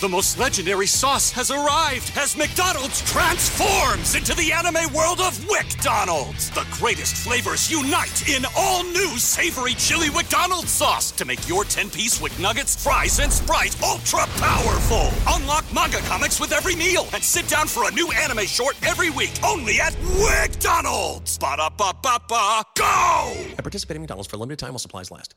The most legendary sauce has arrived as McDonald's transforms into the anime world of WickDonald's. The greatest flavors unite in all new savory chili McDonald's sauce to make your 10-piece Wick Nuggets, fries, and Sprite ultra powerful. Unlock manga comics with every meal and sit down for a new anime short every week only at WickDonald's. Ba-da-ba-ba-ba, go! At participating in McDonald's for a limited time while supplies last.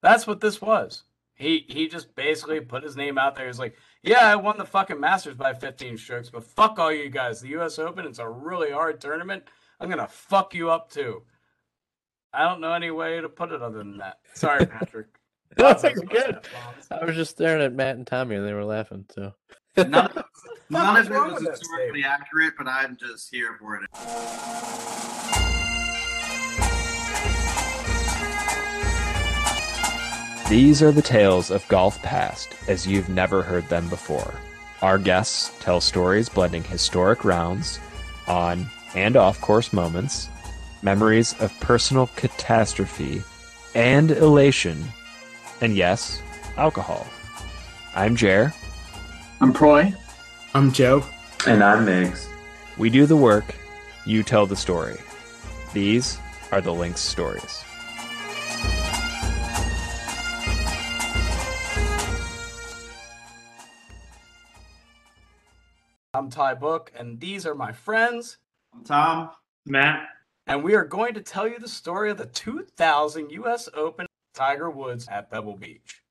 That's what this was. He he just basically put his name out there. He's like, yeah, I won the fucking Masters by 15 strokes, but fuck all you guys. The U.S. Open, it's a really hard tournament. I'm gonna fuck you up too. I don't know any way to put it other than that. Sorry, Patrick. No, Lots of good. I was just staring at Matt and Tommy, and they were laughing. So None of, none of it was with historically accurate, but I'm just here for it. These are the tales of golf past as you've never heard them before. Our guests tell stories blending historic rounds, on and off course moments, memories of personal catastrophe and elation, and yes, alcohol. I'm Jer. I'm Proy. I'm Joe. And I'm Migs. We do the work, you tell the story. These are the Links stories. I'm Ty Book, and these are my friends. I'm Tom. Matt. And we are going to tell you the story of the 2000 U.S. Open Tiger Woods at Pebble Beach.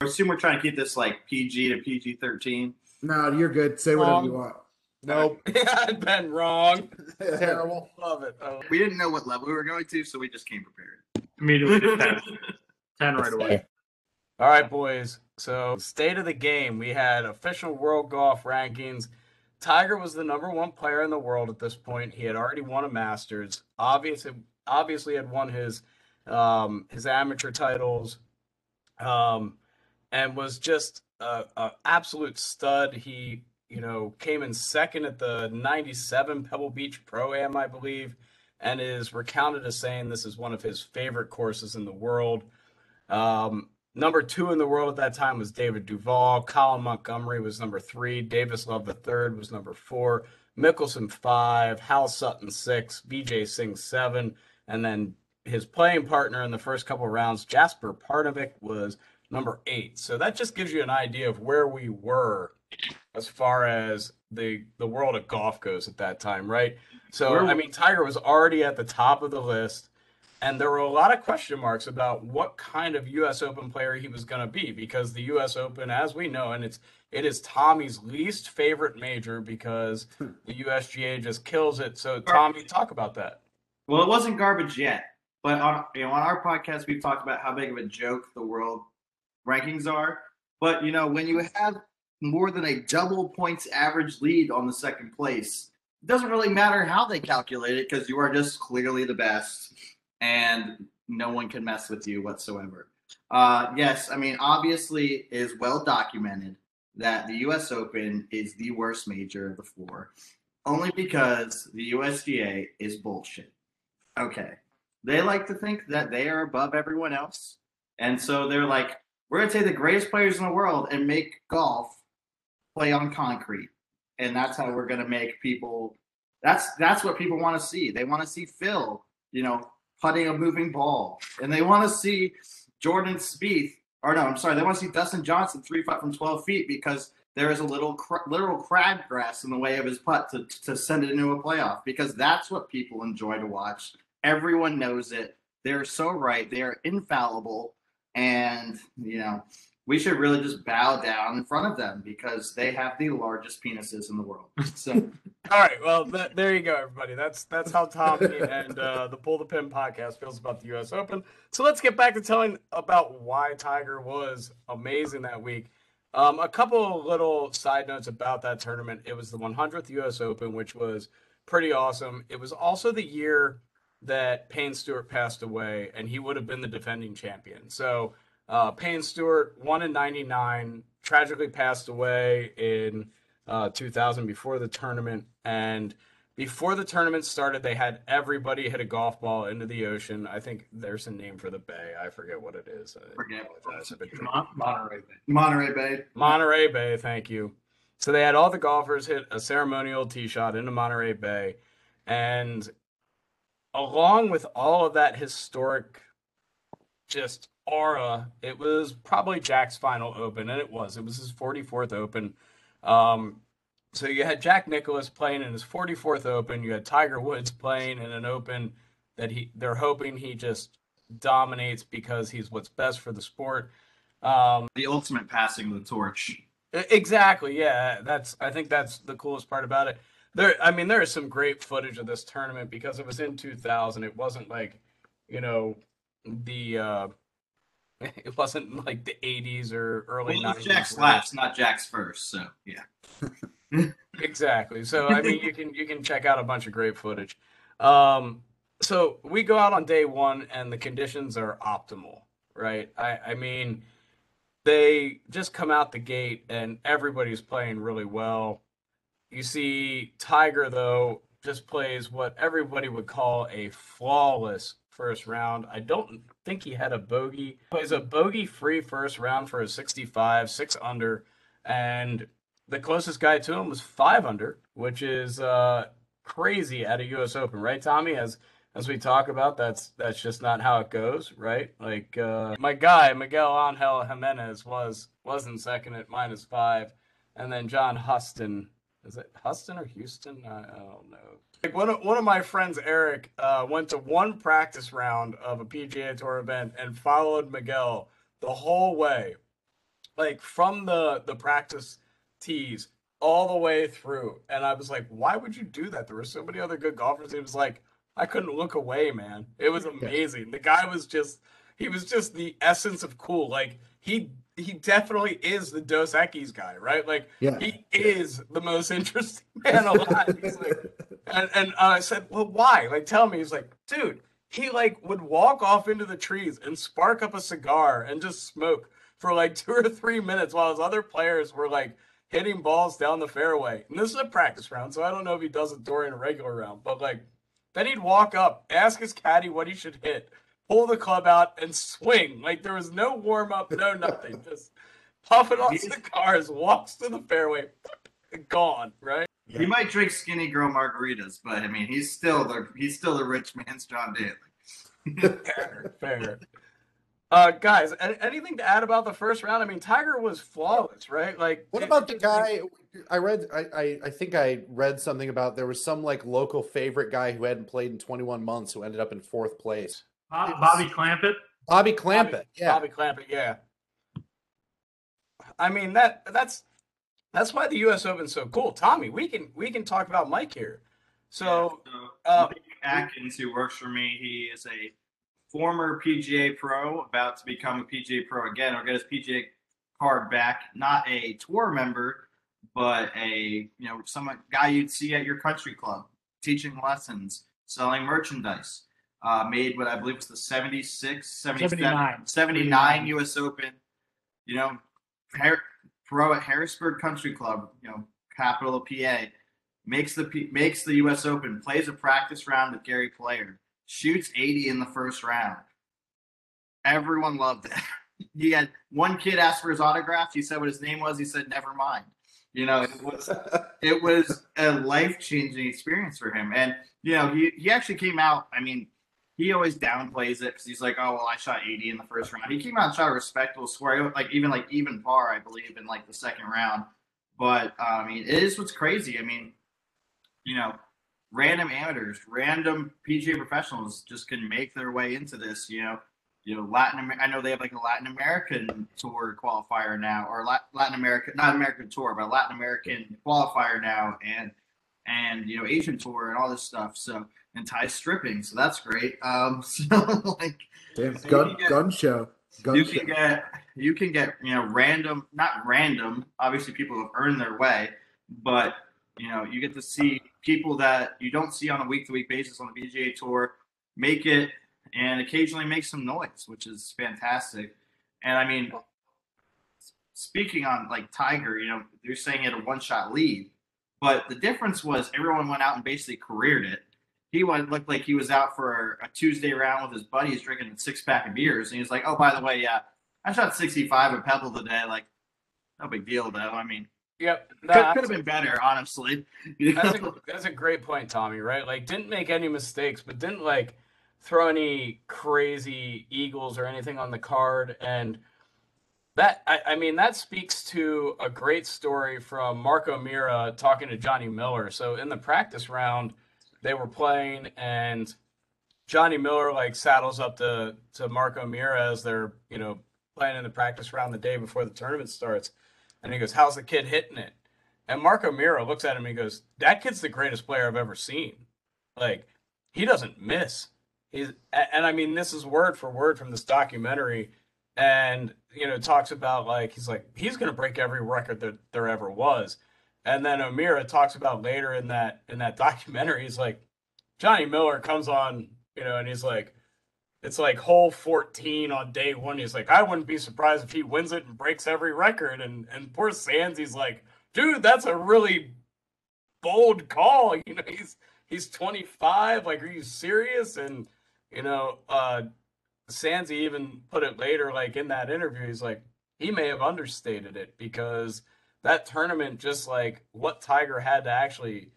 I assume we're trying to keep this like PG to PG 13. No, you're good. Say whatever Wrong. you want. Nope. I've been wrong. Terrible. Love it. Oh. We didn't know what level we were going to, so we just came prepared. Immediately 10. 10 right away. All right, boys. So, state of the game. We had official world golf rankings. Tiger was the number one player in the world at this point. He had already won a Masters. Obviously, obviously had won his um, his amateur titles, um, and was just a, a absolute stud. He, you know, came in second at the '97 Pebble Beach Pro Am, I believe, and is recounted as saying this is one of his favorite courses in the world. Um, number two in the world at that time was David Duval. Colin Montgomerie was number three. Davis Love the third was number four. Mickelson five. Hal Sutton six. Vijay Singh seven. And then his playing partner in the first couple of rounds, Jesper Parnevik, was number eight. So that just gives you an idea of where we were as far as the the world of golf goes at that time, right? So I mean, Tiger was already at the top of the list and there were a lot of question marks about what kind of U.S. Open player he was going to be because the U.S. Open, as we know, and it's it is Tommy's least favorite major because hmm. the USGA just kills it. So Tommy, talk about that. Well, it wasn't garbage yet, but on you know on our podcast we've talked about how big of a joke the world rankings are. But you know when you have more than a double points average lead on the second place, it doesn't really matter how they calculate it because you are just clearly the best, and no one can mess with you whatsoever. Uh, yes, I mean obviously is well documented that the U.S. Open is the worst major of the four, only because the USGA is bullshit. Okay. They like to think that they are above everyone else. And so they're like, we're going to take the greatest players in the world and make golf play on concrete. And that's how we're going to make people that's that's what people want to see. They want to see Phil, you know, putting a moving ball. And they want to see Jordan Spieth or no, I'm sorry, they want to see Dustin Johnson 3 foot from 12 feet because there is a little cr- literal crabgrass in the way of his putt to, to send it into a playoff because that's what people enjoy to watch. Everyone knows it. They're so right. They are infallible. And, you know, we should really just bow down in front of them because they have the largest penises in the world. So, All right, well, that, there you go, everybody. That's that's how Tommy and uh, the Pull the Pin podcast feels about the U.S. Open. So let's get back to telling about why Tiger was amazing that week. Um, a couple little side notes about that tournament. It was the 100th U.S. Open, which was pretty awesome. It was also the year that Payne Stewart passed away, and he would have been the defending champion. So uh, Payne Stewart won in '99, tragically passed away in uh, 2000 before the tournament, and before the tournament started, they had everybody hit a golf ball into the ocean. I think there's a name for the bay. I forget what it is. I Forget. apologize. I've been drinking. Mon- Monterey Bay. Monterey Bay. Monterey Bay, thank you. So they had all the golfers hit a ceremonial tee shot into Monterey Bay. And along with all of that historic just aura, it was probably Jack's final open, and it was. It was his 44th open. Um, so you had Jack Nicklaus playing in his 44th open. You had Tiger Woods playing in an open that he they're hoping he just dominates because he's what's best for the sport. Um, The ultimate passing of the torch. Exactly. Yeah, that's. I think that's the coolest part about it. There, I mean, there is some great footage of this tournament because it was in 2000. It wasn't like, you know, the. uh It wasn't like the 80s or early Well, 90s. Jack's last, not Jack's first. So yeah. Exactly. So I mean, you can you can check out a bunch of great footage. Um, so we go out on day one, and the conditions are optimal, right? I I mean, they just come out the gate, and everybody's playing really well. You see, Tiger though just plays what everybody would call a flawless first round. I don't think he had a bogey. Plays a bogey-free first round for a 65, six under, and the closest guy to him was five under, which is uh, crazy at a U.S. Open, right, Tommy? As as we talk about, that's that's just not how it goes, right? Like uh, my guy Miguel Angel Jimenez was was in second at minus five, and then John Huston is it Huston or Houston? I, I don't know. Like one of one of my friends, Eric, uh, went to one practice round of a PGA Tour event and followed Miguel the whole way, like from the the practice tees all the way through. And I was like, why would you do that? There were so many other good golfers. He was like, I couldn't look away, man. It was amazing. The guy was just he was just the essence of cool. Like he he definitely is the Dos Equis guy, right? Like Yeah. he is the most interesting man alive. He's like, and, and uh, I said, well, why? Like, tell me. He's like, dude, he like would walk off into the trees and spark up a cigar and just smoke for like two or three minutes while his other players were like hitting balls down the fairway. And this is a practice round, so I don't know if he does it during a regular round, but like then he'd walk up, ask his caddy what he should hit, pull the club out, and swing. Like there was no warm up, no nothing. Just puffing on cigars, walks to the fairway, gone, right? He might drink skinny girl margaritas, but I mean, he's still the he's still the rich man's John Daly. Fair, fair. Uh, guys, anything to add about the first round? I mean, Tiger was flawless, right? Like, What about the guy? I read. I, I I think I read something about there was some like local favorite guy who hadn't played in 21 months who ended up in fourth place. Bob- Bobby Clampett. Bobby Clampett. Yeah. Bobby Clampett, yeah. I mean that that's that's why the U.S. Open's so cool. Tommy, we can we can talk about Mike here. So, uh, Mike Atkins, who works for me, he is a former PGA pro, about to become a PGA pro again, or get his PGA card back. Not a tour member, but a you know some guy you'd see at your country club, teaching lessons, selling merchandise. Uh, made what I believe was the 76, 77, 79. 79 U.S. Open. You know, Har- pro at Harrisburg Country Club, you know, capital of PA makes the P- makes the U.S. Open, plays a practice round with Gary Player, shoots 80 in the first round. Everyone loved it. he had one kid ask for his autograph. He said what his name was. He said, "Never mind." You know, it was it was a life changing experience for him. And you know, he he actually came out. I mean, he always downplays it because he's like, "Oh well, I shot 80 in the first round." He came out and shot a respectable score, like even like even par, I believe, in like the second round. But uh, I mean, it is what's crazy. I mean, you know, random amateurs, random PGA professionals just can make their way into this. You know, you know, Latin. Amer- I know they have like a Latin American tour qualifier now, or La- Latin American, not American tour, but Latin American qualifier now, and and you know, Asian tour and all this stuff. So and Thai stripping, so that's great. Um, so like, Damn, So gun get- gun show. Gun you show. can get you can get you know random not random obviously people have earned their way but you know you get to see people that you don't see on a week to week basis on the PGA tour make it and occasionally make some noise which is fantastic and I mean speaking on like Tiger you know they're saying he had a one shot lead But the difference was everyone went out and basically careered it. He went looked like he was out for a Tuesday round with his buddies drinking a six pack of beers, and he was like, "Oh, by the way, yeah, I shot 65 at Pebble today. Like, no big deal, though. I mean, Yep. could, could have been better, honestly. That's a, that's a great point, Tommy, right? Like, didn't make any mistakes, but didn't, like, throw any crazy eagles or anything on the card. And that, I, I mean, that speaks to a great story from Mark O'Meara talking to Johnny Miller. So in the practice round, they were playing, and Johnny Miller, like, saddles up to, to Mark O'Meara as they're, you know, playing in the practice round the day before the tournament starts. And he goes, How's the kid hitting it? And Mark O'Meara looks at him and he goes, That kid's the greatest player I've ever seen. Like, he doesn't miss. He's and I mean this is word for word from this documentary. And you know, talks about like he's like, he's gonna break every record that there ever was. And then O'Meara talks about later in that in that documentary, he's like, Johnny Miller comes on, you know, and he's like, it's like hole 14 on day one. He's like, I wouldn't be surprised if he wins it and breaks every record. And and poor Sands, he's like, dude, that's a really bold call. You know, he's he's 25. Like, are you serious? And you know, uh Sandsy even put it later, like in that interview, he's like, he may have understated it because that tournament, just like what Tiger had to actually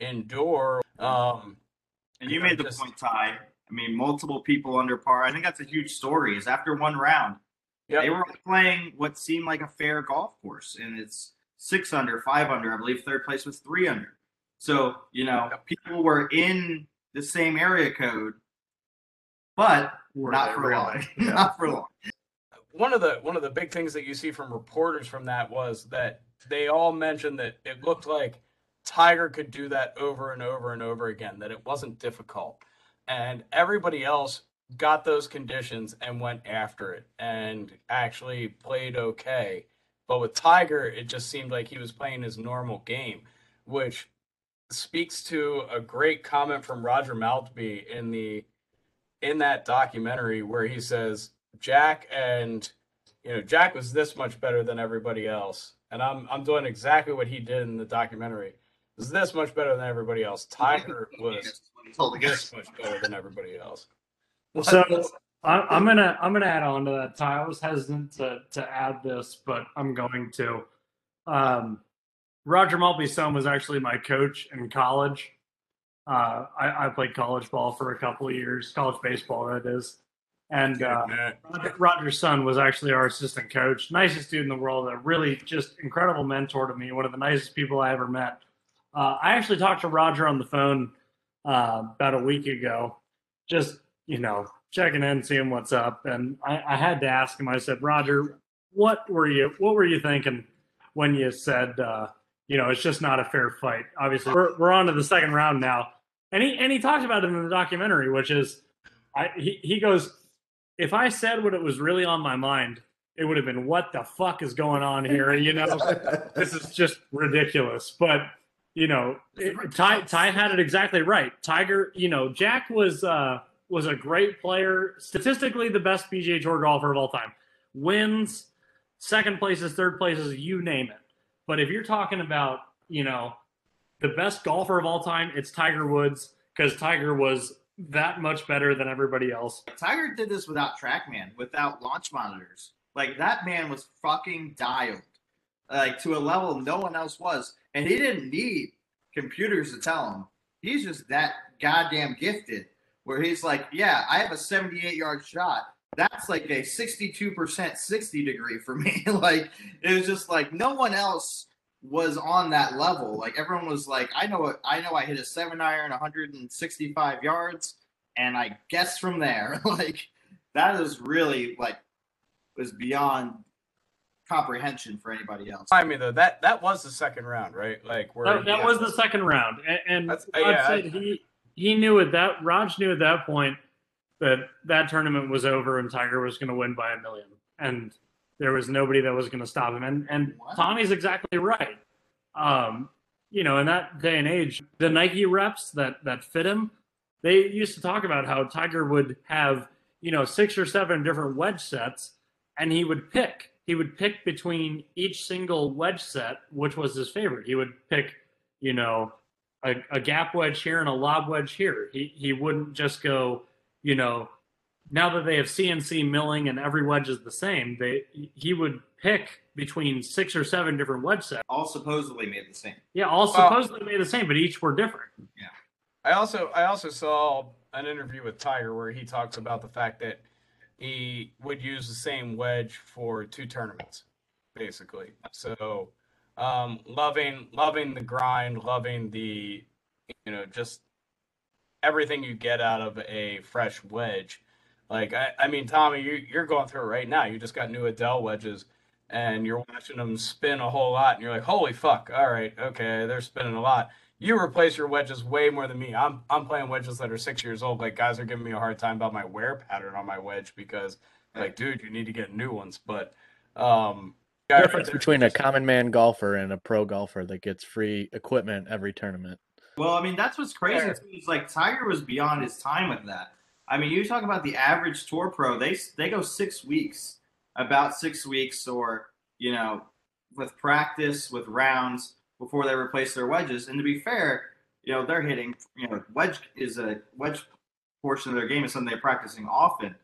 endure. Um, And you made the Just- point, Ty. I mean, multiple people under par. I think that's a huge story. Is after one round, yeah, they were playing what seemed like a fair golf course, and it's six under, five under. I believe third place was three under. So you know, people were in the same area code, but Were not for really? long. Yeah. not for long. one of the one of the big things that you see from reporters from that was that they all mentioned that it looked like Tiger could do that over and over and over again, that it wasn't difficult. And everybody else got those conditions and went after it and actually played okay. But with Tiger, it just seemed like he was playing his normal game, which speaks to a great comment from Roger Maltbie in the in that documentary where he says Jack and you know Jack was this much better than everybody else, and I'm I'm doing exactly what he did in the documentary. Is this much better than everybody else? Tiger was Told the this much better than everybody else. So I, I'm gonna I'm gonna add on to that. Ty, I was hesitant to to add this, but I'm going to. Um, Roger Maltbie's son was actually my coach in college. Uh, I, I played college ball for a couple of years, college baseball that is, and uh, Roger- Roger's son was actually our assistant coach. Nicest dude in the world. A really just incredible mentor to me. One of the nicest people I ever met. Uh, I actually talked to Roger on the phone uh, about a week ago, just you know checking in, seeing what's up. And I, I had to ask him. I said, Roger, what were you what were you thinking when you said uh, you know it's just not a fair fight? Obviously, we're, we're on to the second round now, and he and he talked about it in the documentary, which is I he, he goes if I said what it was really on my mind, it would have been what the fuck is going on here? You know, this is just ridiculous. But you know, it, Ty Ty had it exactly right. Tiger, you know, Jack was uh was a great player, statistically the best PGA Tour golfer of all time. Wins, second places, third places, you name it. But if you're talking about, you know, the best golfer of all time, it's Tiger Woods because Tiger was that much better than everybody else. Tiger did this without TrackMan, without launch monitors. Like that man was fucking dialed, like to a level no one else was, and he didn't need computers to tell him. He's just that goddamn gifted. Where he's like, yeah, I have a 78 yard shot. That's like a 62% 60 degree for me. like it was just like no one else was on that level. Like everyone was like, I know what I know I hit a seven iron 165 yards and I guess from there, like that is really like was beyond comprehension for anybody else. I mean, though that that was the second round, right? Like where That, that he- was the second round, and, and That's- yeah, said I- he he knew at that Raj knew at that point that that tournament was over and Tiger was going to win by a million, and there was nobody that was going to stop him. And and? Tommy's exactly right. Um, you know, in that day and age, the Nike reps that that fit him, they used to talk about how Tiger would have you know six or seven different wedge sets, and he would pick. He would pick between each single wedge set, which was his favorite. He would pick you know, a, a gap wedge here and a lob wedge here. He he wouldn't just go, you know, now that they have CNC milling and every wedge is the same, they he would pick between six or seven different wedge sets. All supposedly made the same. Yeah, all Well- supposedly made the same, but each were different. Yeah. I also I also saw an interview with Tiger where he talks about the fact that he would use the same wedge for two tournaments, basically. So, um, loving loving the grind, loving the, you know, just everything you get out of a fresh wedge. Like I, I mean, Tommy, you you're going through it right now. You just got new Adele wedges, and you're watching them spin a whole lot, and you're like, holy fuck! All right, okay, they're spinning a lot you replace your wedges way more than me. I'm I'm playing wedges that are six years old. Like guys are giving me a hard time about my wear pattern on my wedge because like, dude, you need to get new ones. But um guy difference right between a common man golfer and a pro golfer that gets free equipment every tournament. Well, I mean, that's what's crazy. Fair. Too, is like Tiger was beyond his time with that. I mean, you talk about the average tour pro; they they go six weeks, about six weeks, or you know, with practice, with rounds before they replace their wedges. And to be fair, you know, they're hitting. You know, wedge is a wedge portion of their game is something they're practicing often,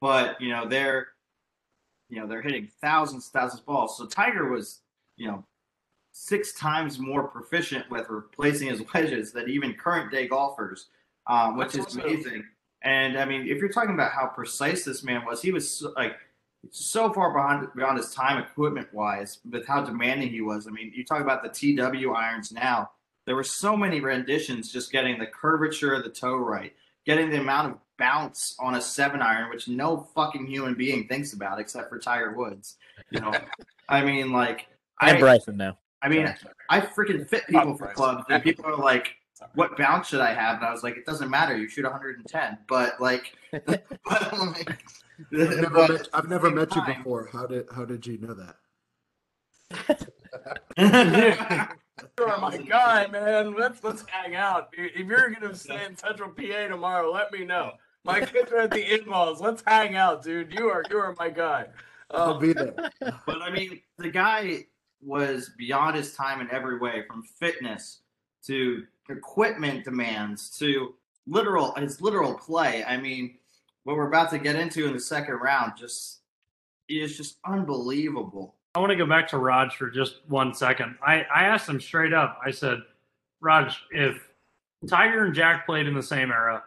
but you know they're you know they're hitting thousands, thousands of balls. So Tiger was you know six times more proficient with replacing his wedges than even current day golfers, um, which That's is also- amazing. And I mean, if you're talking about how precise this man was, he was like so far behind beyond his time equipment wise with how demanding he was. I mean, you talk about the TW irons now. There were so many renditions just getting the curvature of the toe right, getting the amount of bounce on a seven iron, which no fucking human being thinks about except for Tiger Woods. You know, I mean, like And I, Bryson now. I mean, I freaking fit people for Bryson. clubs, and people are like, "What bounce should I have?" And I was like, "It doesn't matter. You shoot 110." But like, but, I'm like I've never, but- met, I've never met you before. How did how did you know that? You are my guy, man. Let's let's hang out. If you're gonna stay in Central PA tomorrow, let me know. My kids are at the in-laws. Let's hang out, dude. You are you are my guy. I'll Um, be there. but I mean, the guy was beyond his time in every way, from fitness to equipment demands to literal his literal play. I mean, what we're about to get into in the second round just is just unbelievable. I want to go back to Raj for just one second. I, I asked him straight up. I said, Raj, if Tiger and Jack played in the same era,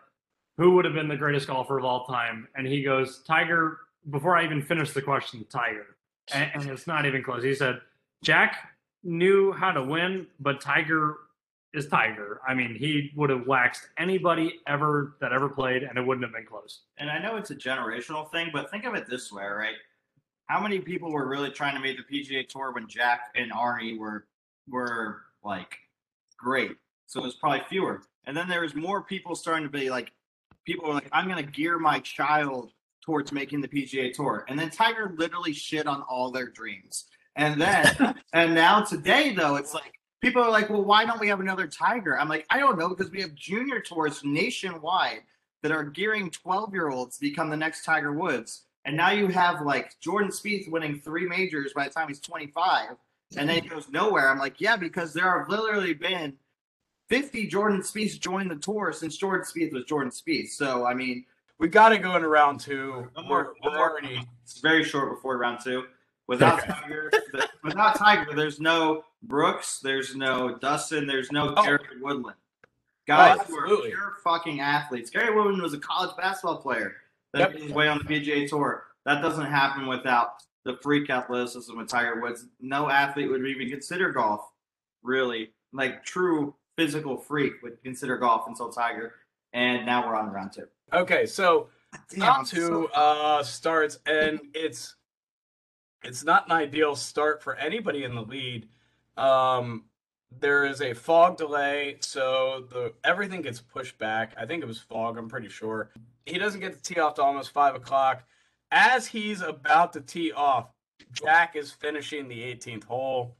who would have been the greatest golfer of all time? And he goes, Tiger, before I even finished the question, Tiger. And, and it's not even close. He said, Jack knew how to win, but Tiger is Tiger. I mean, he would have waxed anybody ever that ever played, and it wouldn't have been close. and I know it's a generational thing, but think of it this way, right? How many people were really trying to make the PGA Tour when Jack and Arnie were were like great? So it was probably fewer. And then there was more people starting to be like, people were like, I'm going to gear my child towards making the PGA Tour. And then Tiger literally shit on all their dreams. And then, and now today though, it's like people are like, well, why don't we have another Tiger? I'm like, I don't know because we have junior tours nationwide that are gearing 12 year olds to become the next Tiger Woods. And now you have like Jordan Spieth winning three majors by the time he's 25, and then he goes nowhere. I'm like, yeah, because there have literally been 50 Jordan Spieths join the tour since Jordan Spieth was Jordan Spieth. So I mean, we got to go into round two. One more- one more. already it's very short before round two. Without Tiger, the, without Tiger, there's no Brooks, there's no Dustin, there's no Oh. Gary Woodland. Guys who are pure fucking athletes. Gary Woodland was a college basketball player that Yep. made his way on the PGA Tour. That doesn't happen without the freak athleticism of Tiger Woods. No athlete would even consider golf, really, like true physical freak would consider golf until Tiger. And now we're on round two. okay. So Damn, round two so- uh, starts, and it's it's not an ideal start for anybody in the lead. Um, there is a fog delay, so the everything gets pushed back. I think it was fog. I'm pretty sure. He doesn't get to tee off to almost five o'clock. As he's about to tee off, Jack is finishing the 18th hole.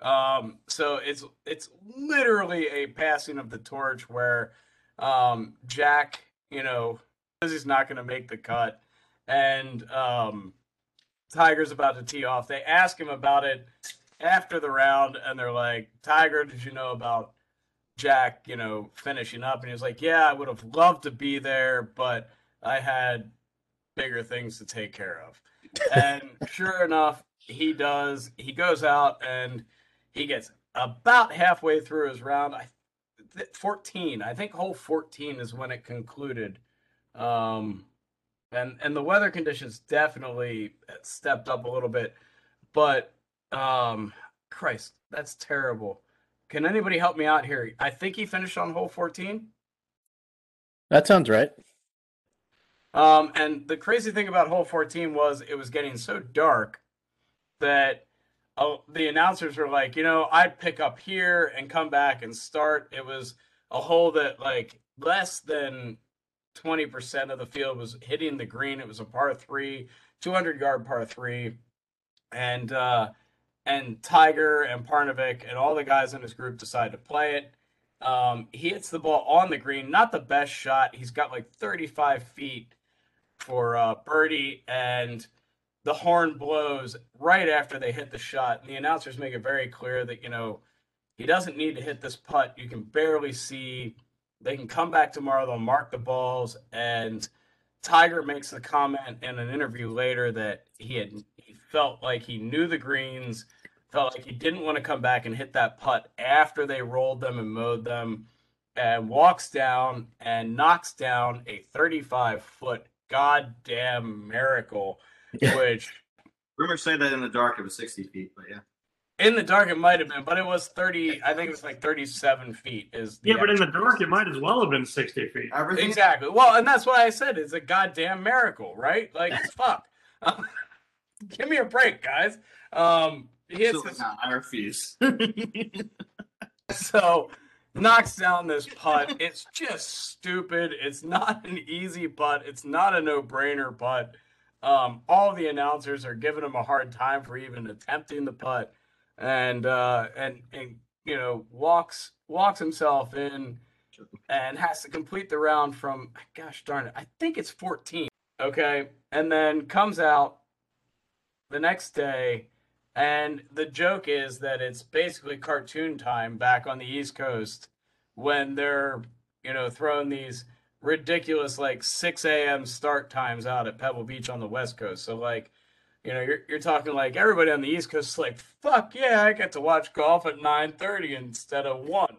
Um, so it's it's literally a passing of the torch where um, Jack, you know, says he's not going to make the cut, and um, Tiger's about to tee off. They ask him about it after the round, and they're like, "Tiger, did you know about Jack, you know, finishing up, and he was like, "Yeah, I would have loved to be there, but I had bigger things to take care of." And sure enough, he does. He goes out and he gets about halfway through his round. I, th- 14. I think hole 14 is when it concluded. Um, and and the weather conditions definitely stepped up a little bit, but um, Christ, that's terrible. Can anybody help me out here? I think he finished on hole 14. That sounds right. Um, and the crazy thing about hole 14 was it was getting so dark that uh, the announcers were like, you know, I'd pick up here and come back and start. It was a hole that like less than 20% of the field was hitting the green. It was a par three, 200 yard par three. And, uh, and Tiger and Parnevik and all the guys in his group decide to play it. Um, he hits the ball on the green, not the best shot. He's got like 35 feet for uh, birdie, and the horn blows right after they hit the shot. And the announcers make it very clear that you know he doesn't need to hit this putt. You can barely see. They can come back tomorrow. They'll mark the balls, and Tiger makes the comment in an interview later that he had he felt like he knew the greens, felt like he didn't want to come back and hit that putt after they rolled them and mowed them, and walks down and knocks down a 35 foot goddamn miracle, which Rumors say that in the dark it was 60 feet, but yeah. In the dark it might have been, but it was 30. I think it was like 37 feet. Is the Yeah, but in the actual- dark, it might as well have been 60 feet. Everything Exactly. Well, and that's why I said it's a goddamn miracle, right? Like fuck. Give me a break, guys. Um, he hits Absolutely this, not. I refuse. so knocks down this putt. It's just stupid. It's not an easy putt. It's not a no-brainer putt. Um, all the announcers are giving him a hard time for even attempting the putt, and uh, and and you know walks walks himself in and has to complete the round from gosh darn it, I think it's 14. Okay, and then comes out the next day, and the joke is that it's basically cartoon time back on the East Coast when they're you know throwing these ridiculous like 6 a.m. start times out at Pebble Beach on the West Coast. So like, you know, you're you're talking like everybody on the East Coast is like, fuck yeah, I get to watch golf at 9:30 instead of one.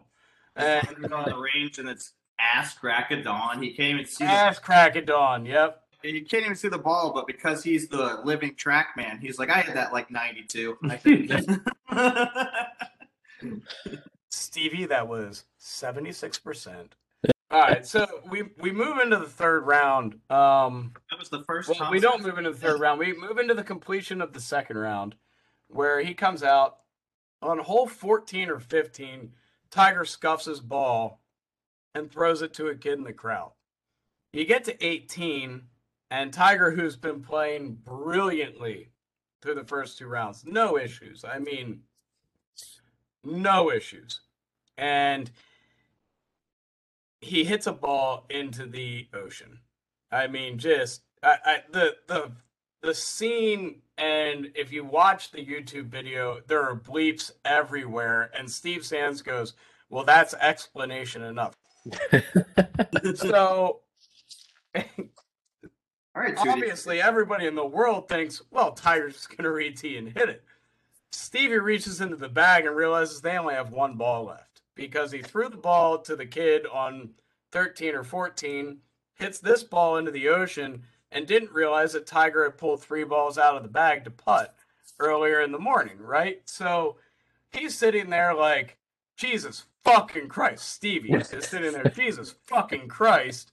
And He's on the range and it's ass crack of dawn. He can't even see the, ass crack of dawn. Yep. he can't even see the ball, but because he's the living track man, he's like, I had that like 92. I Stevie, that was 76%. All right, so we we move into the third round. Um that was the first Well, time. we don't move into the third round. We move into the completion of the second round, where he comes out on hole 14 or 15. Tiger scuffs his ball and throws it to a kid in the crowd. You get to 18, and Tiger, who's been playing brilliantly through the first two rounds, no issues. I mean, no issues. And he hits a ball into the ocean. I mean, just I, I, the the the scene, and if you watch the YouTube video, there are bleeps everywhere. And Steve Sands goes, "Well, that's explanation enough." so All right, obviously, everybody in the world thinks, "Well, Tiger's just gonna read tee and hit it." Stevie reaches into the bag and realizes they only have one ball left because he threw the ball to the kid on 13 or 14, hits this ball into the ocean, and didn't realize that Tiger had pulled three balls out of the bag to putt earlier in the morning, right? So he's sitting there like, Jesus fucking Christ. Stevie is sitting there, Jesus fucking Christ.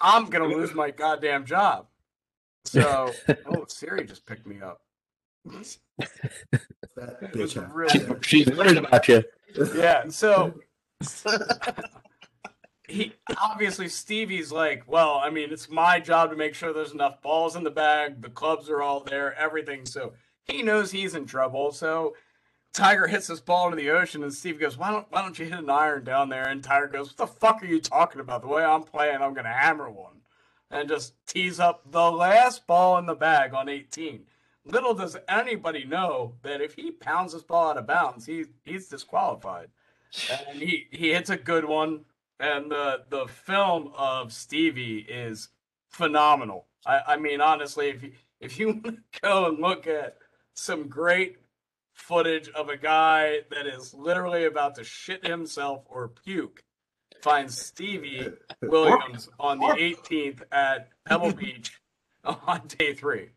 I'm going to lose my goddamn job. So, oh, Siri just picked me up. That It was bitch. really She's worried about you. Yeah. So he obviously Stevie's like, well, I mean, it's my job to make sure there's enough balls in the bag. The clubs are all there, everything. So he knows he's in trouble. So Tiger hits this ball into the ocean, and Steve goes, "Why don't Why don't you hit an iron down there?" And Tiger goes, "What the fuck are you talking about? The way I'm playing, I'm gonna hammer one." And just tees up the last ball in the bag on 18. Little does anybody know that if he pounds this ball out of bounds, he he's disqualified. and he he hits a good one. And the the film of Stevie is phenomenal. I, I mean, honestly, if you if you want to go and look at some great footage of a guy that is literally about to shit himself or puke, find Stevie Williams on the 18th at Pebble Beach on day three.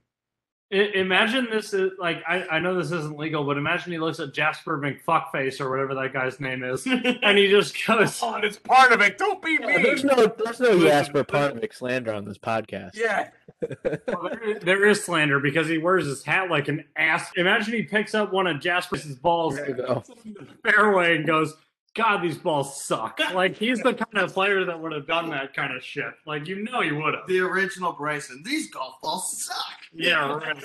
I- imagine this is like I, I know this isn't legal, but imagine he looks at Jesper McFuckface or whatever that guy's name is, and he just goes, "Oh, it's part of it. Don't be Yeah, me." there's no there's no Jesper Parnevik slander on this podcast. Yeah. Well, there, there is slander because he wears his hat like an ass. Imagine he picks up one of Jesper's balls There you go. in the fairway and goes, God, these balls suck. Like he's the kind of player that would have done that kind of shit. Like you know he would have. The original Bryson. These golf balls suck. Yeah, right.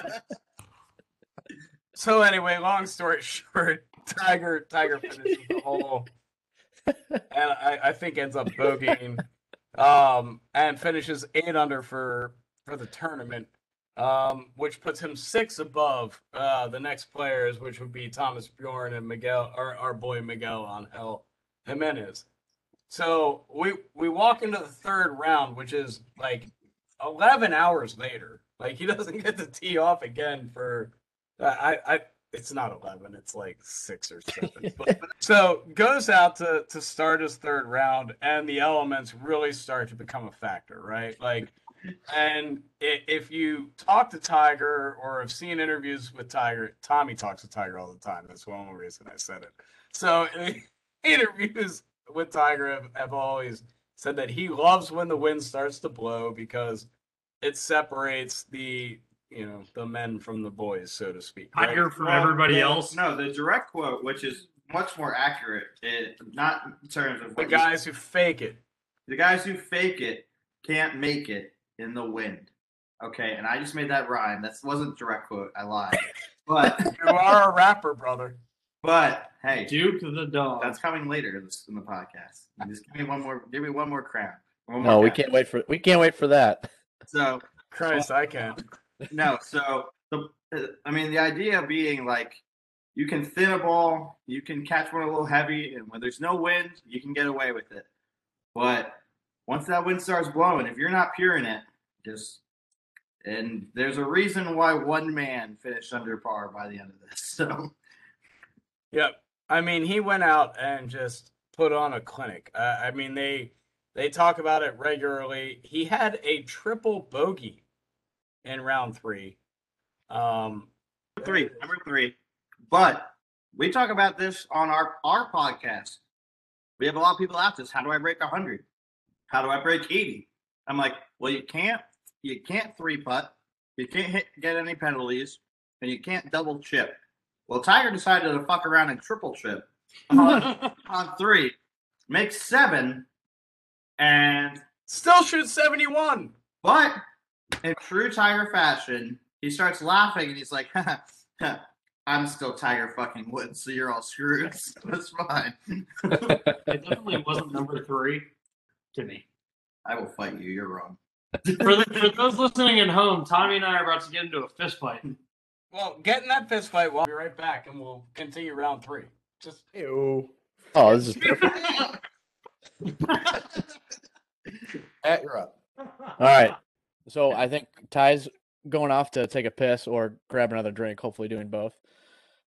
So anyway, long story short, Tiger Tiger finishes the hole, and I, I think ends up bogeying, um, and finishes eight under for for the tournament, um, which puts him six above uh, the next players, which would be Thomas Bjorn and Miguel, our our boy Miguel on Angel Jimenez. So we we walk into the third round, which is like eleven hours later. Like he doesn't get to tee off again for I, I it's not 11 it's like six or seven but, so goes out to to start his third round and the elements really start to become a factor right like and if you talk to tiger or have seen interviews with tiger tommy talks to tiger all the time that's one reason i said it so interviews with tiger have, have always said that he loves when the wind starts to blow because it separates the you know the men from the boys so to speak right? Tiger from Well, everybody the- else. No, the direct quote, which is much more accurate, it, not in terms of the what you- guys who fake it the guys who fake it can't make it in the wind. Okay, and I just made that rhyme. That wasn't a direct quote. I lied. But you are a rapper brother but hey, Duke the dog. that's coming later in the, in the podcast. Just give me one more. Give me one more crown. One No, more we can't wait for we can't wait for that. So christ i can't no, so the uh, I mean the idea being like you can thin a ball, you can catch one a little heavy, and when there's no wind, you can get away with it. But once that wind starts blowing, if you're not pure in it, just and there's a reason why one man finished under par by the end of this. So Yep. I mean, he went out and just put on a clinic. Uh, I mean, they they talk about it regularly. He had a triple bogey in round three. Um, three, number three. But we talk about this on our our podcast. We have a lot of people ask us, how do I break hundred? How do I break eighty? I'm like, well, you can't you can't three putt, you can't hit get any penalties, and you can't double chip. Well, Tiger decided to fuck around and triple chip on, on three, make seven, and still shoots 71. but in true Tiger fashion, he starts laughing and he's like, I'm still Tiger fucking Woods, so you're all screwed. So it's fine. It definitely wasn't number three to me. I will fight you. You're wrong. For, the, for those listening at home, Tommy and I are about to get into a fist fight. Well, get in that fist fight. We'll be right back, and we'll continue round three. Just Ew. Oh, this is perfect. At you're up. All right. So I think Ty's going off to take a piss or grab another drink, hopefully doing both.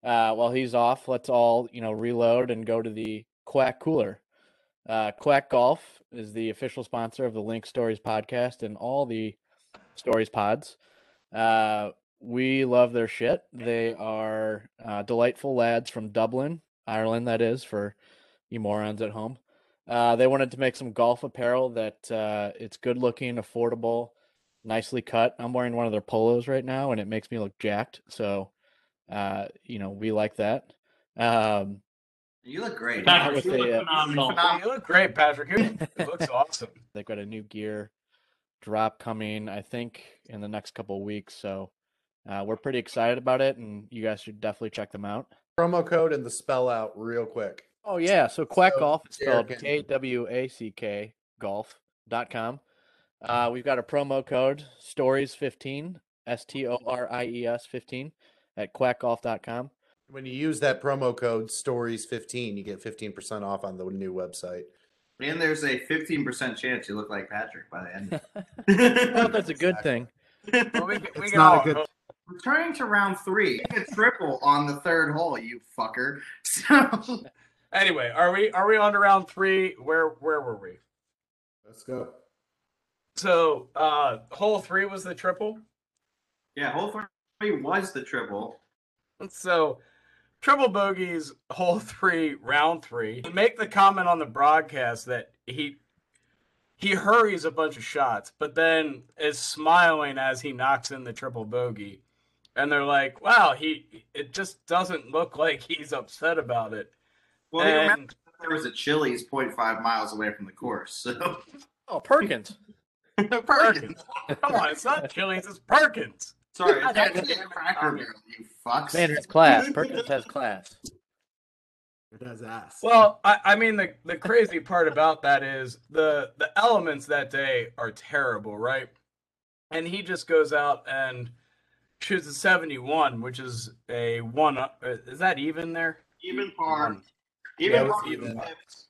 Uh, while he's off, let's all, you know, reload and go to the Kwack Cooler. Uh, Kwack Golf is the official sponsor of the Link Stories podcast and all the Stories pods. Uh, we love their shit. They are uh, delightful lads from Dublin, Ireland, that is, for you morons at home. Uh, they wanted to make some golf apparel that uh, it's good looking, affordable, nicely cut. I'm wearing one of their polos right now, and it makes me look jacked. So, uh, you know, we like that. Um, You look great. Patrick, would you say, look uh, phenomenal. you look great, Patrick. It looks awesome. they've got a new gear drop coming, I think, in the next couple of weeks. So, uh, we're pretty excited about it, and you guys should definitely check them out. Promo code and the spell out real quick. Oh yeah, so Kwack So, Golf is spelled Derek K and- W A C K golf.com. Uh, we've got a promo code stories15 S T O R I E S 15 at kwackgolf.com. When you use that promo code stories15, you get 15% off on the new website. And there's a 15% chance you look like Patrick by the end. I don't know if that's a good thing. Well, we, we It's can not a good- hope- Returning to round three, a triple on the third hole, you fucker. So Anyway, are we are we on to round three? Where where were we? Let's go. So uh hole three was the triple. yeah, hole three was the triple. So triple bogeys hole three, round three. Make the comment on the broadcast that he he hurries a bunch of shots, but then is smiling as he knocks in the triple bogey. And they're like, wow, he it just doesn't look like he's upset about it. Well, you remember and there was a Chili's 0.5 miles away from the course. So Oh, Perkins. Perkins. Come on, it's not Chili's, it's Perkins. Sorry, God it's actually damn it, Cracker Barrel, you fucks. Man has class. Perkins has class. It has ass. Well, I, I mean the the crazy part about that is the the elements that day are terrible, right? And he just goes out and shoots a 71, which is a one up. uh, Is that even there? even par. Even Yeah, par even. tips.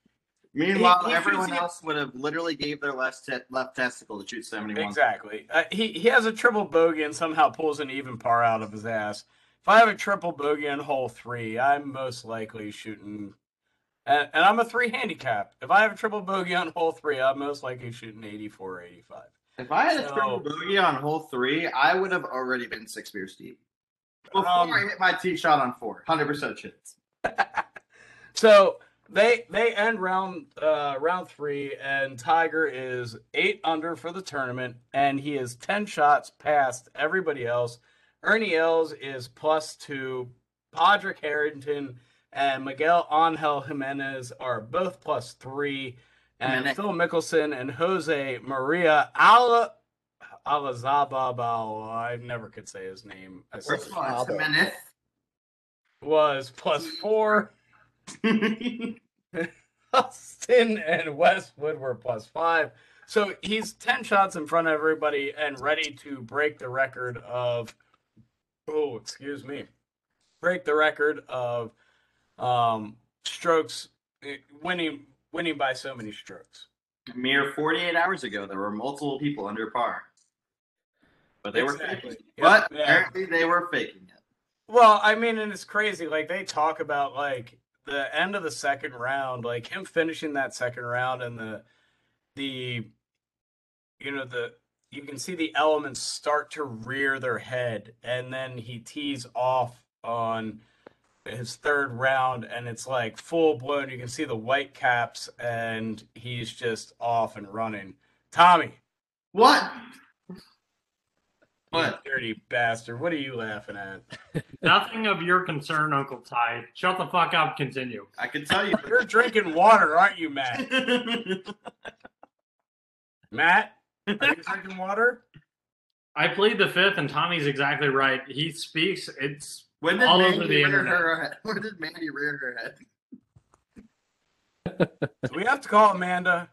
Meanwhile, He- he everyone else would have literally gave their left te- left testicle to shoot 71. Exactly. Uh, he he has a triple bogey and somehow pulls an even par out of his ass. If I have a triple bogey on hole three, I'm most likely shooting, and, and I'm a three handicap. If I have a triple bogey on hole three, I'm most likely shooting 84 or 85. If I had a triple bogey on hole three, I would have already been six beers deep. Before Um, I hit my tee shot on four, 100% chance. So they they end round uh, round three, and Tiger is eight under for the tournament, and he is ten shots past everybody else. Ernie Els is plus two. Padraig Harrington and Miguel Angel Jimenez are both plus three, and Jimenez. Phil Mickelson and Jose Maria Ala Alazabal. I never could say his name. I First of all, it's was plus four. Austin and Westwood were plus five. So he's 10 shots in front of everybody and ready to break the record of, oh, excuse me, break the record of um, strokes, eh, winning winning by so many strokes. Mere 48 hours ago, there were multiple people under par. But they were faking it. Yep, But yeah. apparently they were faking it. Well, I mean, and it's crazy. Like they talk about like the end of the second round, like him finishing that second round and the the you know the you can see the elements start to rear their head and then he tees off on his third round and it's like full blown you can see the white caps and he's just off and running. Tommy. What? You What? dirty bastard what are you laughing at Nothing of your concern, Uncle Ty. Shut the fuck up. Continue. I can tell you. you're drinking water aren't you matt matt are you drinking water I played the fifth, and Tommy's exactly right. He speaks. It's when did all Mandy over the internet. her head? When did Mandy rear her head? Do we have to call Amanda?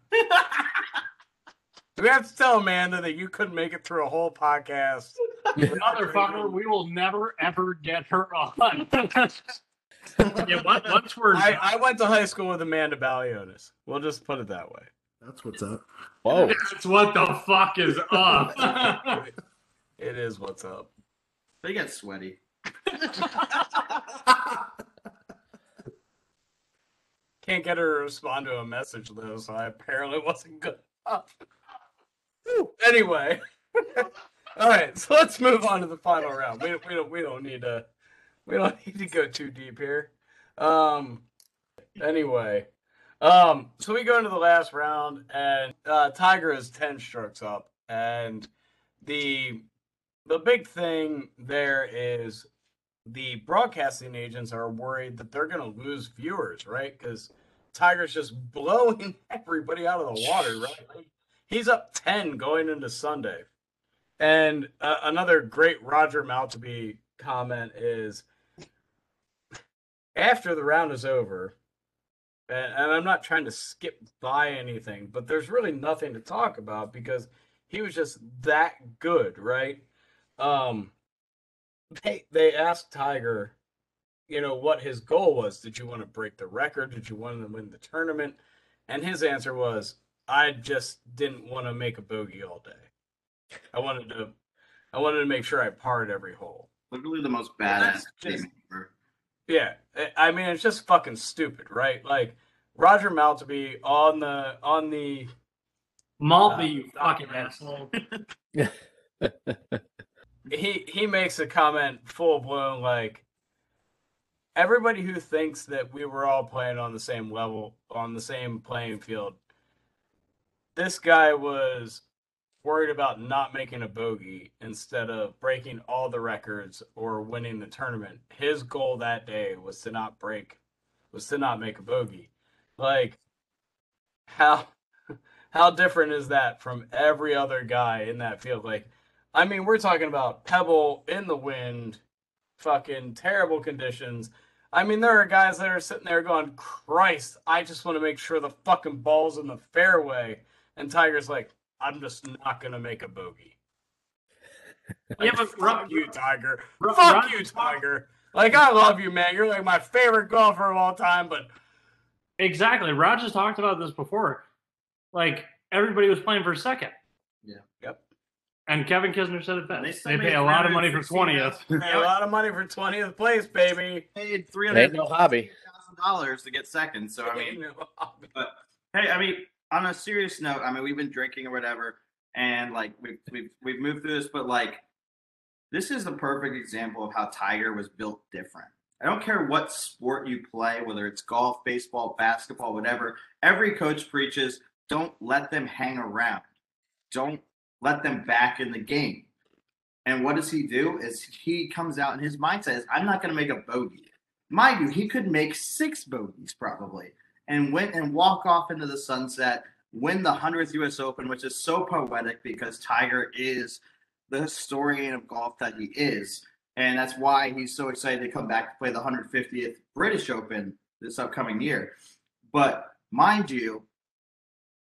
Do we have to tell Amanda that you couldn't make it through a whole podcast? motherfucker. We will never ever get her on. yeah, once, once we're I, I went to high school with Amanda Balionis. We'll just put it that way. That's what's up. Whoa. That's what the fuck is up. It is what's up. They get sweaty. Can't get her to respond to a message though, so I apparently wasn't good enough. Anyway, all right, so let's move on to the final round. We, we don't we don't need to we don't need to go too deep here. Um, anyway, um, so we go into the last round, and uh, Tiger is ten strokes up, and the the big thing there is the broadcasting agents are worried that they're going to lose viewers, right? Because Tiger's just blowing everybody out of the water, right? Like, he's up 10 going into Sunday. And uh, another great Roger Maltbie comment is after the round is over, and, and I'm not trying to skip by anything, but there's really nothing to talk about because he was just that good, right? Um, they they asked Tiger you know, what his goal was. Did you want to break the record? Did you want to win the tournament? And his answer was, I just didn't want to make a bogey all day. I wanted to, I wanted to make sure I parred every hole. Literally the most Well, badass just- statement ever. Yeah, I- I mean it's just fucking stupid, right? Like Roger Maltbie on the on the Maltbie, Uh, you fucking asshole. he he makes a comment full blown like everybody who thinks that we were all playing on the same level on the same playing field this guy was worried about not making a bogey instead of breaking all the records or winning the tournament his goal that day was to not break was to not make a bogey like how how different is that from every other guy in that field like I mean, we're talking about pebble in the wind, fucking terrible conditions. I mean, there are guys that are sitting there going, Christ, I just want to make sure the fucking ball's in the fairway. And Tiger's like, I'm just not going to make a bogey. Yeah, but fuck Ro- you, Tiger. Ro- fuck Ro- you, Tiger. Like, I love you, man. You're like my favorite golfer of all time, but Exactly. Rogers talked about this before. Like everybody was playing for second. Yeah. Yep. And Kevin Kisner said it And they best. They pay a lot of money for twentieth. pay a lot of money for 20th place, baby. Paid three no hobby dollars to get second. So I mean, You know, But hey, I mean, on a serious note, I mean, we've been drinking or whatever, and like we've we've we've moved through this, but like this is the perfect example of how Tiger was built different. I don't care what sport you play, whether it's golf, baseball, basketball, whatever. Every coach preaches, don't let them hang around. Don't let them back in the game. And what does he do? Is he comes out and his mindset is, I'm not going to make a bogey. Mind you, he could make six bogeys probably and went and walk off into the sunset, win the 100th US Open, which is so poetic because Tiger is the historian of golf that he is. And that's why he's so excited to come back to play the 150th British Open this upcoming year. But mind you,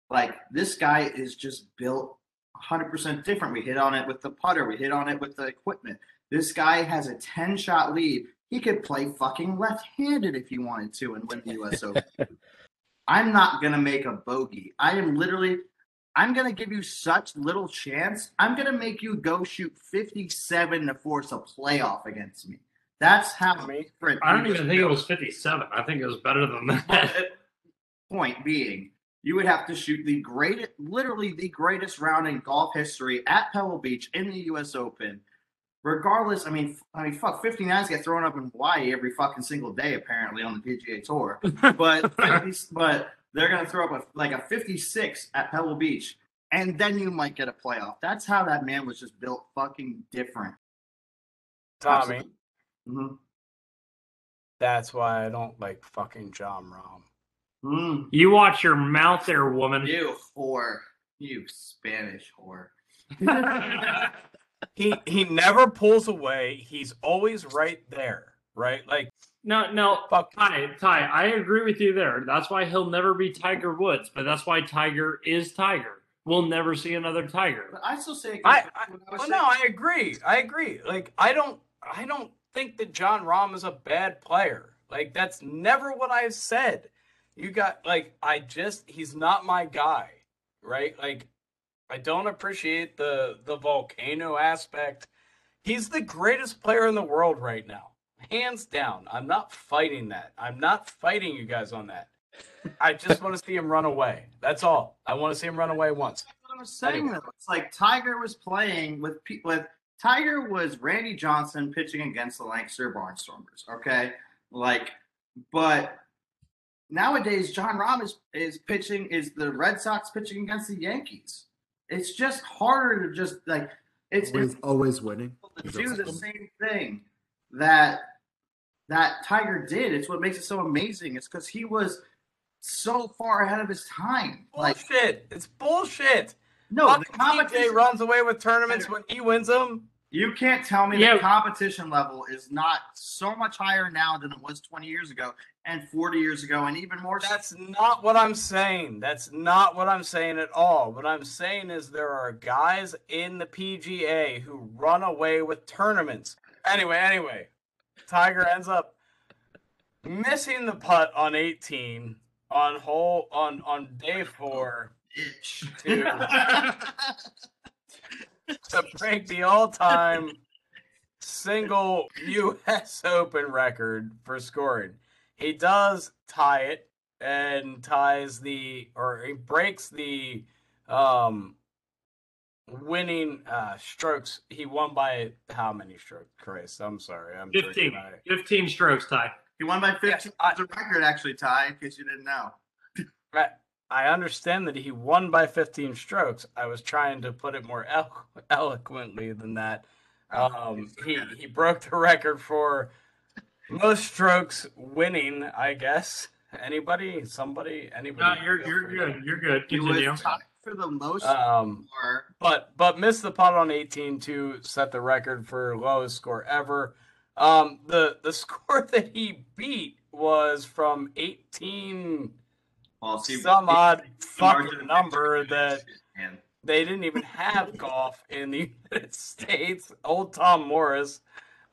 like this guy is just built 100% different. We hit on it with the putter, we hit on it with the equipment. This guy has a 10 shot lead. He could play fucking left handed if he wanted to and win the US Open. I'm not going to make a bogey. I am literally, I'm going to give you such little chance. I'm going to make you go shoot 57 to force a playoff against me. That's how Me? different I don't even think it was fifty-seven. I think it was better than that. Point being, you would have to shoot the greatest, literally the greatest round in golf history at Pebble Beach in the U.S. Open. Regardless, I mean, f- I mean, fuck, 59s get thrown up in Hawaii every fucking single day, apparently on the PGA Tour. But 50, but they're gonna throw up a, like a 56 at Pebble Beach, and then you might get a playoff. That's how that man was just built, fucking different. Tommy, Mhm. that's why I don't like fucking Jon Rahm. Mm. you watch your mouth there, woman. You whore, you Spanish whore. he he never pulls away. He's always right there, right? Like No, no, fuck. Ty, Ty, I agree with you there. That's why he'll never be Tiger Woods, but that's why Tiger is Tiger. We'll never see another Tiger. But I still say, it I, I back to what well, was oh, no. I agree. I agree. Like I don't I don't think that Jon Rahm is a bad player. Like that's never what I've said. You got like I just he's not my guy, right? Like I don't appreciate the the volcano aspect. He's the greatest player in the world right now. Hands down. I'm not fighting that. I'm not fighting you guys on that. I just want to see him run away. That's all. I want to see him run away once. That's what I was saying. Anyway. though. It's like Tiger was playing with with Tiger was Randy Johnson pitching against the Lancaster Barnstormers. Okay, like, but nowadays Jon Rahm is is pitching is the Red Sox pitching against the Yankees. It's just harder to just like it's, Always, it's always winning. to do that the same thing that that Tiger did. It's what makes it so amazing. It's because he was so far ahead of his time. Like Bullshit. It's bullshit. no, the Fucking TJ competition. runs away with tournaments when he wins them. You can't tell me Yeah. the competition level is not so much higher now than it was 20 years ago and 40 years ago, and even more. so- That's not what I'm saying. That's not what I'm saying at all. What I'm saying is there are guys in the PGA who run away with tournaments. Anyway, anyway, Tiger ends up missing the putt on 18 on hole on on day four Itch. to, to break the all-time single U.S. Open record for scoring. He does tie it and ties the or he breaks the um winning uh strokes. He won by how many strokes? Chris, I'm sorry. I'm 15. 15 strokes, tie He won by 15. Yes, I- It's a record, actually, tie in case you didn't know. I, I understand that he won by 15 strokes. I was trying to put it more elo- eloquently than that. Um, he he broke the record for most strokes winning. I guess anybody, somebody, No, anybody. you're you're good. You're good. He Continue. was tied for the most Um, score. but but missed the putt on 18 to set the record for lowest score ever. Um, the the score that he beat was from 18 Well, see, some odd fucking number that and they didn't even have golf in the United States. Old Tom Morris,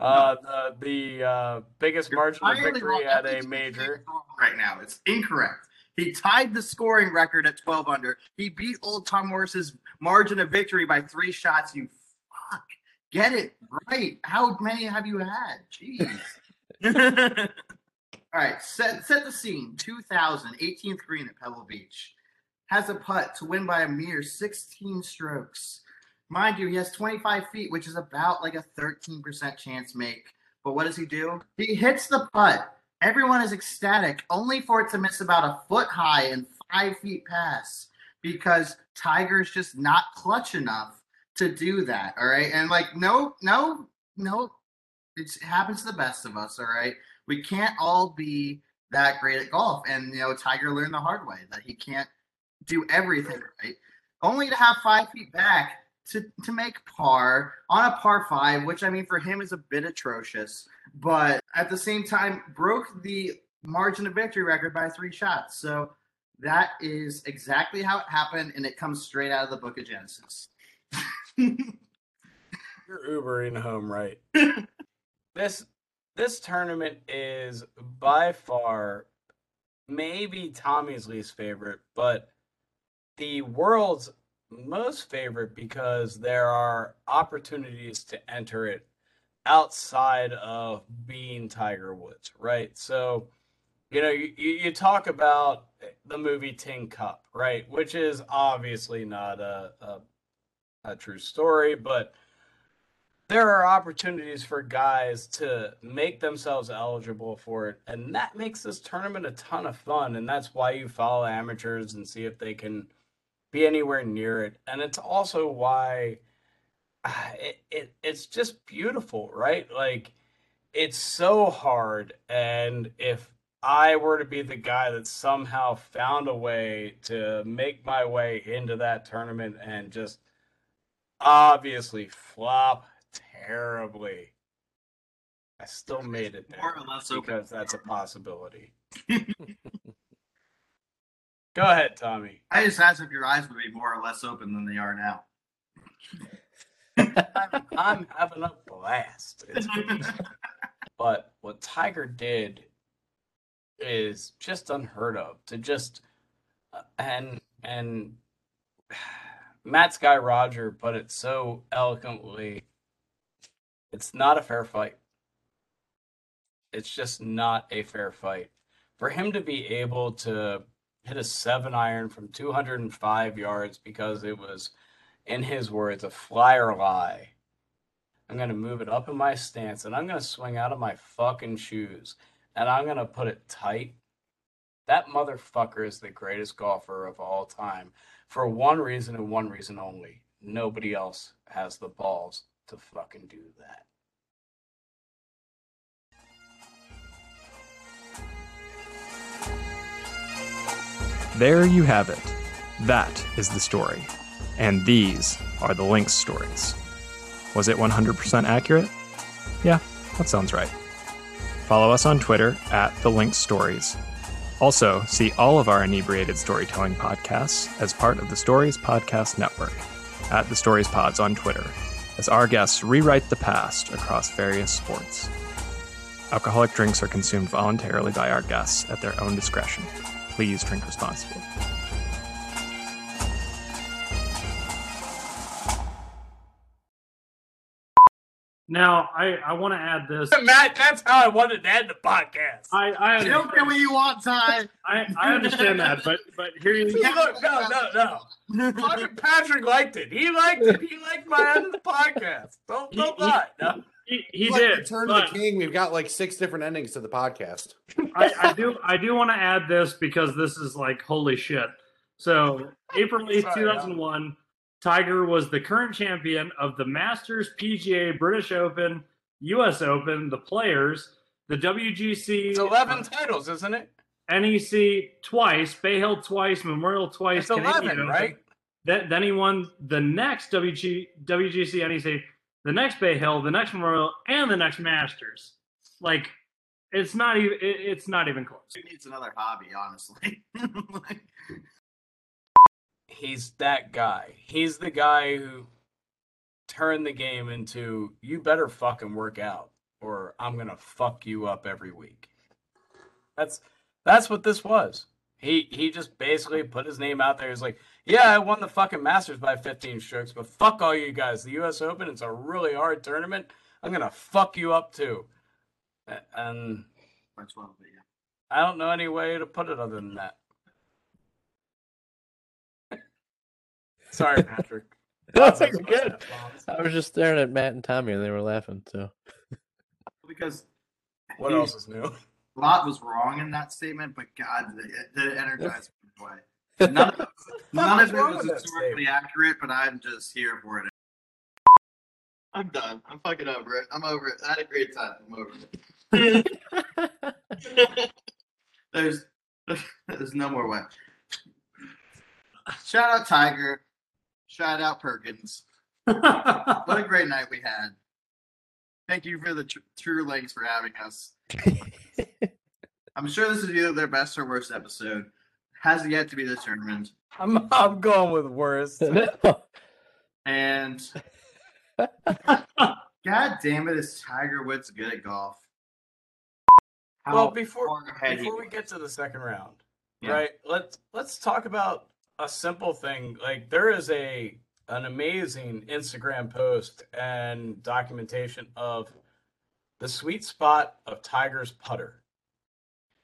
uh, the the uh, biggest margin of victory at a major. Right now, it's incorrect. He tied the scoring record at 12 under. He beat old Tom Morris's margin of victory by three shots. You fuck. Get it right. How many have you had? Jeez. All right, set set the scene. 2000, 18th green at Pebble Beach. Has a putt to win by a mere 16 strokes. Mind you, he has 25 feet, which is about like a 13% chance make. But what does he do? He hits the putt. Everyone is ecstatic, only for it to miss about a foot high and five feet past because Tiger's just not clutch enough to do that. All right. And like, no, no, no, it happens to the best of us. All right. We can't all be that great at golf. And, you know, Tiger learned the hard way that he can't do everything right. Only to have five feet back to, to make par on a par five, which I mean, for him is a bit atrocious, but at the same time, broke the margin of victory record by three shots. So that is exactly how it happened. And it comes straight out of the book of Genesis. You're Ubering home right. this this tournament is by far maybe Tommy's least favorite, but the world's most favorite because there are opportunities to enter it outside of being Tiger Woods, right? So, you know, you, you talk about the movie Tin Cup, right? Which is obviously not a, a, a true story, but there are opportunities for guys to make themselves eligible for it and that makes this tournament a ton of fun and that's why you follow amateurs and see if they can be anywhere near it. And it's also why ah, it, it it's just beautiful right? Like it's so hard and if i were to be the guy that somehow found a way to make my way into that tournament and just obviously flop terribly. I still made it there More or less open. because that's a possibility. Go ahead, Tommy. I just asked if your eyes would be more or less open than they are now. I'm, I'm having a blast. But what Tiger did is just unheard of. To just uh, and and Matt Sky Roger put it so eloquently. It's not a fair fight. It's just not a fair fight. For him to be able to hit a seven iron from 205 yards because it was, in his words, a flyer lie. I'm going to move it up in my stance and I'm going to swing out of my fucking shoes and I'm going to put it tight. That motherfucker is the greatest golfer of all time for one reason and one reason only. Nobody else has the balls to fucking do that. There you have it. That is the story. And these are the Links stories. Was it 100% accurate? Yeah, that sounds right. Follow us on Twitter at The Links Stories. Also, see all of our inebriated storytelling podcasts as part of the Stories Podcast Network at The Stories Pods on Twitter, as our guests rewrite the past across various sports. Alcoholic drinks are consumed voluntarily by our guests at their own discretion. Please drink responsibly. Now, I, I want to add this. Matt, that's how I wanted to end the podcast. I, I You don't understand, get what you want, Ty. I, I understand that, but but here you See, look, no, no, no. Fucking Patrick liked it. He liked it. He liked my end of the podcast. Don't, don't He- he- lie. No. he, he Like did. Return but- the King. We've got like six different endings to the podcast. I, I do I do want to add this because this is like holy shit. So April eighth, Sorry, two thousand one, Tiger was the current champion of the Masters, PGA, British Open, U.S. Open, the Players, the WGC, It's 11 uh, titles, isn't it? NEC twice, Bay Hill twice, Memorial twice, It's 11, Open. right? Then, then he won the next WG, WGC NEC, the next Bay Hill, the next Memorial, and the next Masters. Like, it's not even. It, it's not even close. Who needs another hobby, honestly? He's that guy. He's the guy who turned the game into you better fucking work out or I'm gonna fuck you up every week. That's that's what this was. He he just basically put his name out there. He's like, yeah, I won the fucking Masters by 15 strokes, but fuck all you guys. The U.S. Open, it's a really hard tournament. I'm gonna fuck you up too. And That's one of the, yeah. I don't know any way to put it other than that. Sorry, Patrick. That's good. I was just staring at Matt and Tommy, and they were laughing. So Because What else is new? a lot was wrong in that statement, but God, did it, did it energize me in way. None of, none of it was with historically accurate, but I'm just here for it. I'm done. I'm fucking over it. I'm over it. I had a great time. I'm over it. there's there's no more way. Shout out Tiger. Shout out Perkins. What a great night we had. Thank you for the tr- True Links for having us. I'm sure this is either their best or worst episode. Has yet to be determined. I'm I'm going with worst. And God damn it, is Tiger Woods good at golf? How well, before far ahead he before we get to the second round, Yeah. right? Let's let's talk about a simple thing. Like there is a an amazing Instagram post and documentation of the sweet spot of Tiger's putter.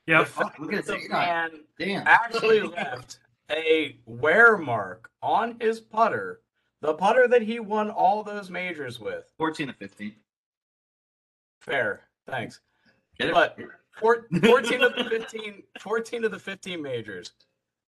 Yeah, The fact Oh, look at that the man Damn. actually left a wear mark on his putter, the putter that he won all those majors with. 14 to 15. Fair, thanks. Get it? But 14 of the 15, 14 of the 15 majors.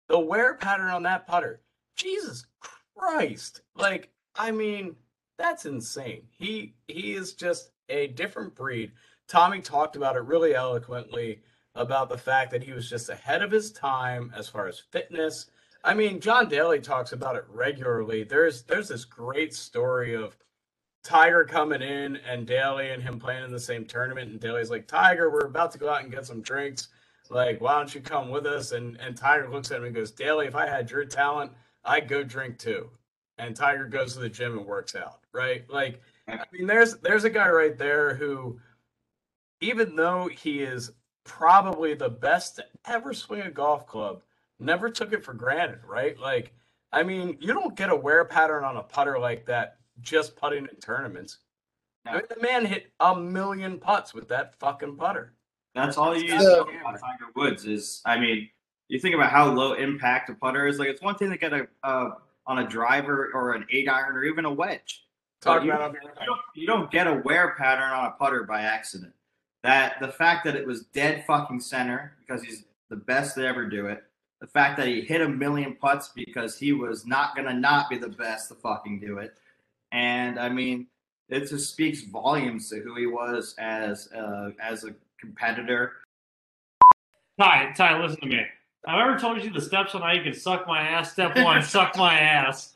The wear pattern on that putter, Jesus Christ! Like, I mean, that's insane. He he is just a different breed. Tommy talked about it really eloquently about the fact that he was just ahead of his time as far as fitness. I mean, John Daly talks about it regularly. There's there's this great story of Tiger coming in and Daly and him playing in the same tournament, and Daly's like, Tiger, we're about to go out and get some drinks. Like, why don't you come with us? And and Tiger looks at him and goes, Daly, if I had your talent, I'd go drink too. And Tiger goes to the gym and works out, right? Like, I mean, there's there's a guy right there who, even though he is probably the best to ever swing a golf club, never took it for granted, right? Like, I mean, you don't get a wear pattern on a putter like that just putting in tournaments. I mean, the man hit a million putts with that fucking putter. That's all you Yeah. use to about Tiger Woods is, I mean, you think about how low impact a putter is. Like, it's one thing to get a uh, on a driver or an eight iron or even a wedge. Talk But you, about you don't, you don't get a wear pattern on a putter by accident. That the fact that it was dead fucking center because he's the best to ever do it. The fact that he hit a million putts because he was not gonna not be the best to fucking do it. And I mean, it just speaks volumes to who he was as uh, as a competitor. Ty, Ty, listen to me. I've ever told you the steps on how you can suck my ass. Step one, suck my ass.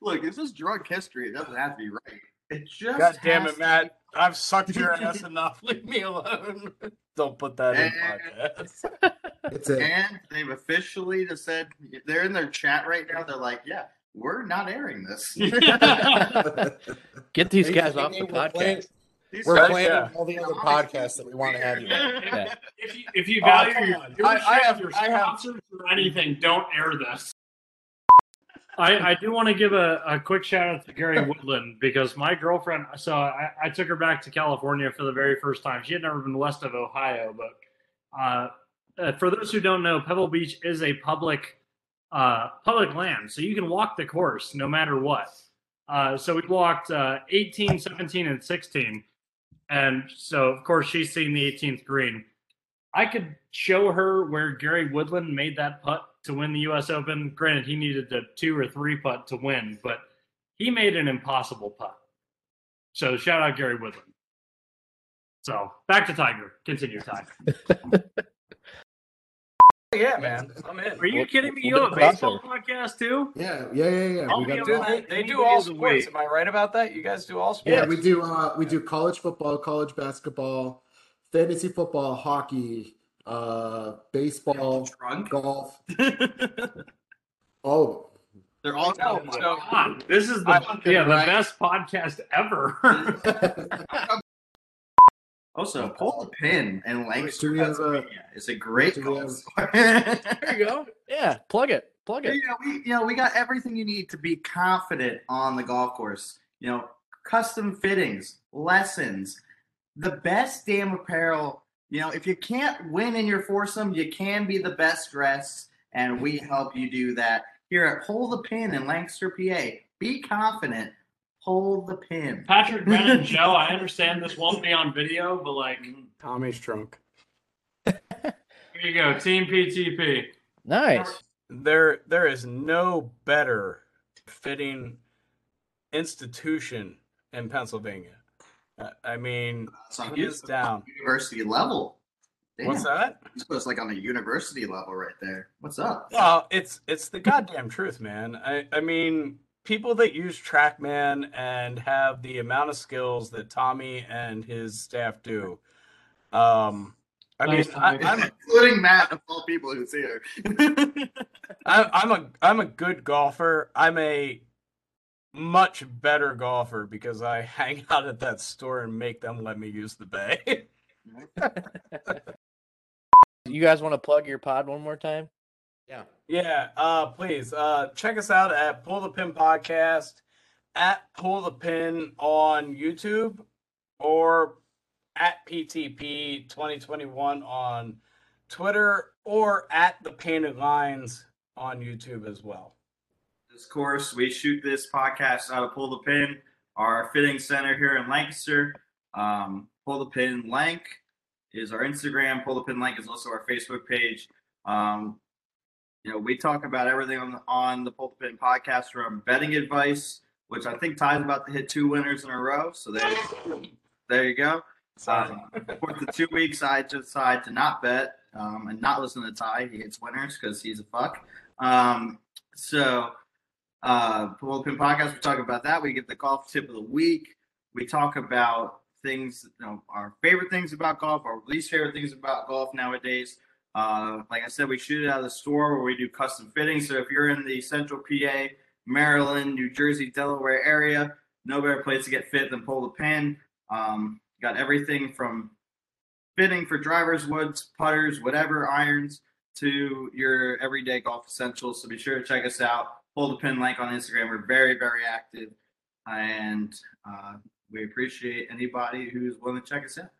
Look, this is drunk history. It doesn't have to be right. It just God damn has it, to Matt. I've sucked your ass enough. Leave me alone. Don't put that in And- podcast. It's a And they've officially just said they're in their chat right now. They're like, yeah, we're not airing this. Get these guys off the We're playing- podcast. These We're guys- playing yeah. all the other podcasts that we want to have you on. Yeah. If you, if you Oh, value come your, your, I- I have- your I have- sponsors or anything, don't air this. I, I do want to give a, a quick shout out to Gary Woodland because my girlfriend, so I, I took her back to California for the very first time. She had never been west of Ohio, but uh, uh, for those who don't know, Pebble Beach is a public uh, public land, so you can walk the course no matter what. Uh, so we walked uh, 18, 17, and 16. And so, of course, she's seen the 18th green. I could show her where Gary Woodland made that putt to win the U.S. Open. Granted, he needed a two or three putt to win, but he made an impossible putt. So shout out Gary Woodland. So back to Tiger. Continue, Ty. Yeah, man. I'm in. Are you We'll- kidding me? we'll You have a a baseball crossover. podcast too? Yeah, yeah, yeah, yeah. I'll we got Do they, they do all sports. week. Am I right about that? You guys do all sports? Yeah, we do. Uh, we do college football, college basketball, fantasy football, hockey, uh, baseball, Drunk. golf. oh, They're all No, no, so- God, this is the I- yeah the right? best podcast ever. of them. Also, pull the pin and Lancaster, Do we a- It's a great do we golf have- There you go. Yeah, plug it. Plug it. Yeah, it. we you know we got everything you need to be confident on the golf course. You know, custom fittings, lessons, the best damn apparel. You know, if you can't win in your foursome, you can be the best dressed, and we help you do that here at Pull the Pin in Lancaster, PA. Be confident. Pull the pin. Patrick, Ben, and Joe, I understand this won't be on video, but like, Tommy's drunk. here you go, Team PTP. Nice. There, there is no better fitting institution in Pennsylvania. Uh, I mean, It's on down. university level. Damn. What's that? So it's like on a university level right there. What's up? Well, it's it's the goddamn truth, man. I I mean, people that use TrackMan and have the amount of skills that Tommy and his staff do. Um, I mean, I, I'm including Matt of all people who's here. I, I'm a I'm a good golfer. I'm a much better golfer because I hang out at that store and make them let me use the bay. You guys want to plug your pod one more time? Yeah. Yeah, uh, please uh, check us out at Pull the Pin Podcast, at Pull the Pin on YouTube, or at PTP 2021 on Twitter, or at the Painted Lines on YouTube as well. Of course, we shoot this podcast out of Pull the Pin, our fitting center here in Lancaster. Um, Pull the Pin Lank is our Instagram. Pull the Pin Lank is also our Facebook page. Um, you know, we talk about everything on the, on the Pull Pin podcast from betting advice, which I think Ty's about to hit two winners in a row. So there, there you go. Um, for the two weeks, I decide to not bet um, and not listen to Ty. He hits winners because he's a fuck. Um, so, uh, Pin Podcast, we talk about that. We get the golf tip of the week. We talk about things, you know, our favorite things about golf, our least favorite things about golf nowadays. Uh, like I said, we shoot it out of the store where we do custom fittings. So if you're in the central PA, Maryland, New Jersey, Delaware area, no better place to get fit than Pull the Pin. Um, got everything from fitting for drivers, woods, putters, whatever, irons, to your everyday golf essentials. So be sure to check us out. Pull the pin link on Instagram. We're very, very active, and uh, we appreciate anybody who's willing to check us out.